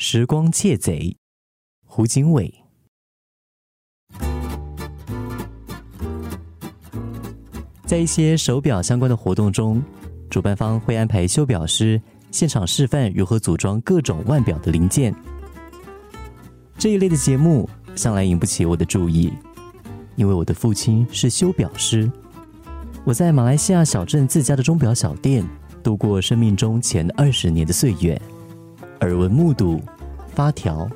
时光窃贼，胡景伟。在一些手表相关的活动中，主办方会安排修表师现场示范如何组装各种腕表的零件。这一类的节目向来引不起我的注意，因为我的父亲是修表师。我在马来西亚小镇自家的钟表小店度过生命中前二十年的岁月，耳闻目睹发条、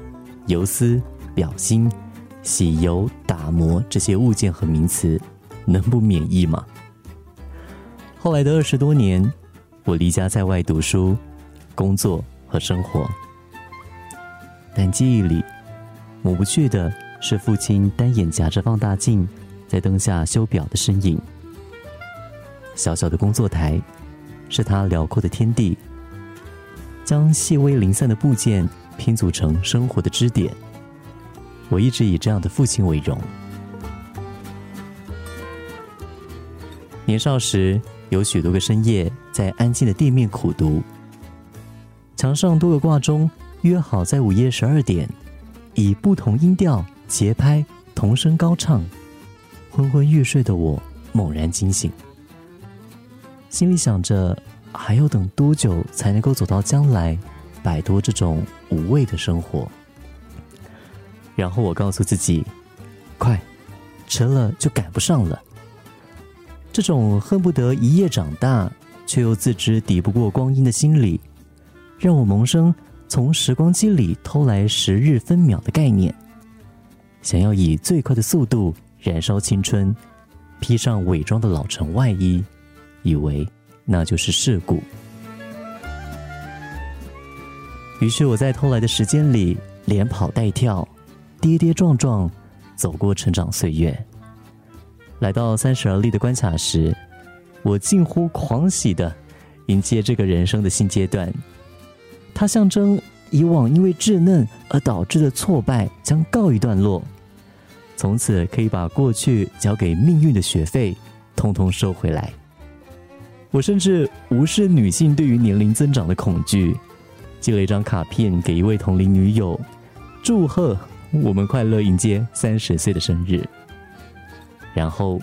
游丝、表芯、洗油、打磨这些物件和名词，能不免疫吗？后来的二十多年，我离家在外读书、工作和生活，但记忆里抹不去的是父亲单眼夹着放大镜在灯下修表的身影。小小的工作台是他辽阔的天地，将细微零散的部件拼组成生活的支点。我一直以这样的父亲为荣。年少时。有许多个深夜，在安静的地面苦读。墙上多个挂钟约好在午夜十二点，以不同音调、节拍同声高唱。昏昏欲睡的我猛然惊醒，心里想着还要等多久才能够走到将来，摆脱这种无味的生活。然后我告诉自己：快，迟了就赶不上了。这种恨不得一夜长大，却又自知抵不过光阴的心理，让我萌生从时光机里偷来时日分秒的概念，想要以最快的速度燃烧青春，披上伪装的老成外衣，以为那就是事故。于是我在偷来的时间里连跑带跳，跌跌撞撞，走过成长岁月。来到三十而立的关卡时，我近乎狂喜的迎接这个人生的新阶段。它象征以往因为稚嫩而导致的挫败将告一段落，从此可以把过去交给命运的学费通通收回来。我甚至无视女性对于年龄增长的恐惧，寄了一张卡片给一位同龄女友，祝贺我们快乐迎接三十岁的生日。然后，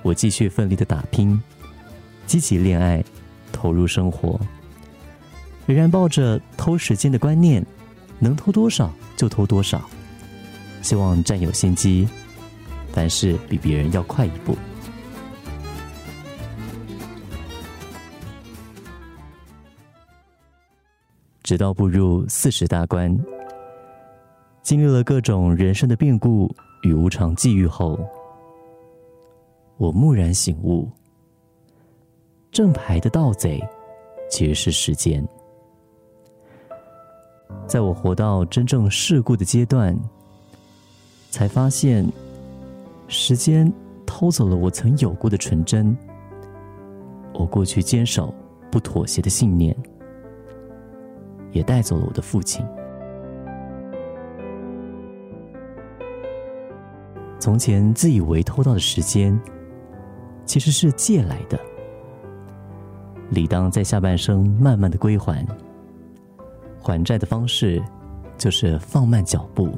我继续奋力的打拼，积极恋爱，投入生活，仍然抱着偷时间的观念，能偷多少就偷多少，希望占有先机，凡事比别人要快一步。直到步入四十大关，经历了各种人生的变故与无常际遇后。我蓦然醒悟，正牌的盗贼其实是时间。在我活到真正世故的阶段，才发现，时间偷走了我曾有过的纯真，我过去坚守不妥协的信念，也带走了我的父亲。从前自以为偷到的时间。其实是借来的，理当在下半生慢慢的归还。还债的方式，就是放慢脚步，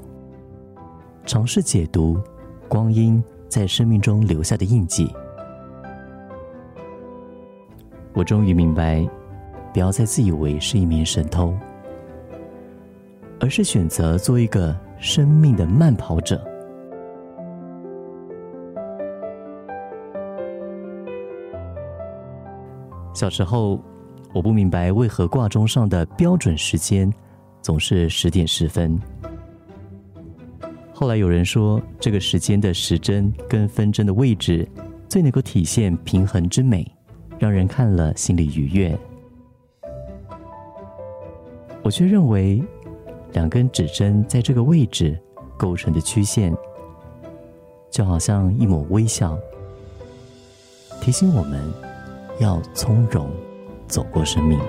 尝试解读光阴在生命中留下的印记。我终于明白，不要再自以为是一名神偷，而是选择做一个生命的慢跑者。小时候，我不明白为何挂钟上的标准时间总是十点十分。后来有人说，这个时间的时针跟分针的位置最能够体现平衡之美，让人看了心里愉悦。我却认为，两根指针在这个位置构成的曲线，就好像一抹微笑，提醒我们。要从容走过生命。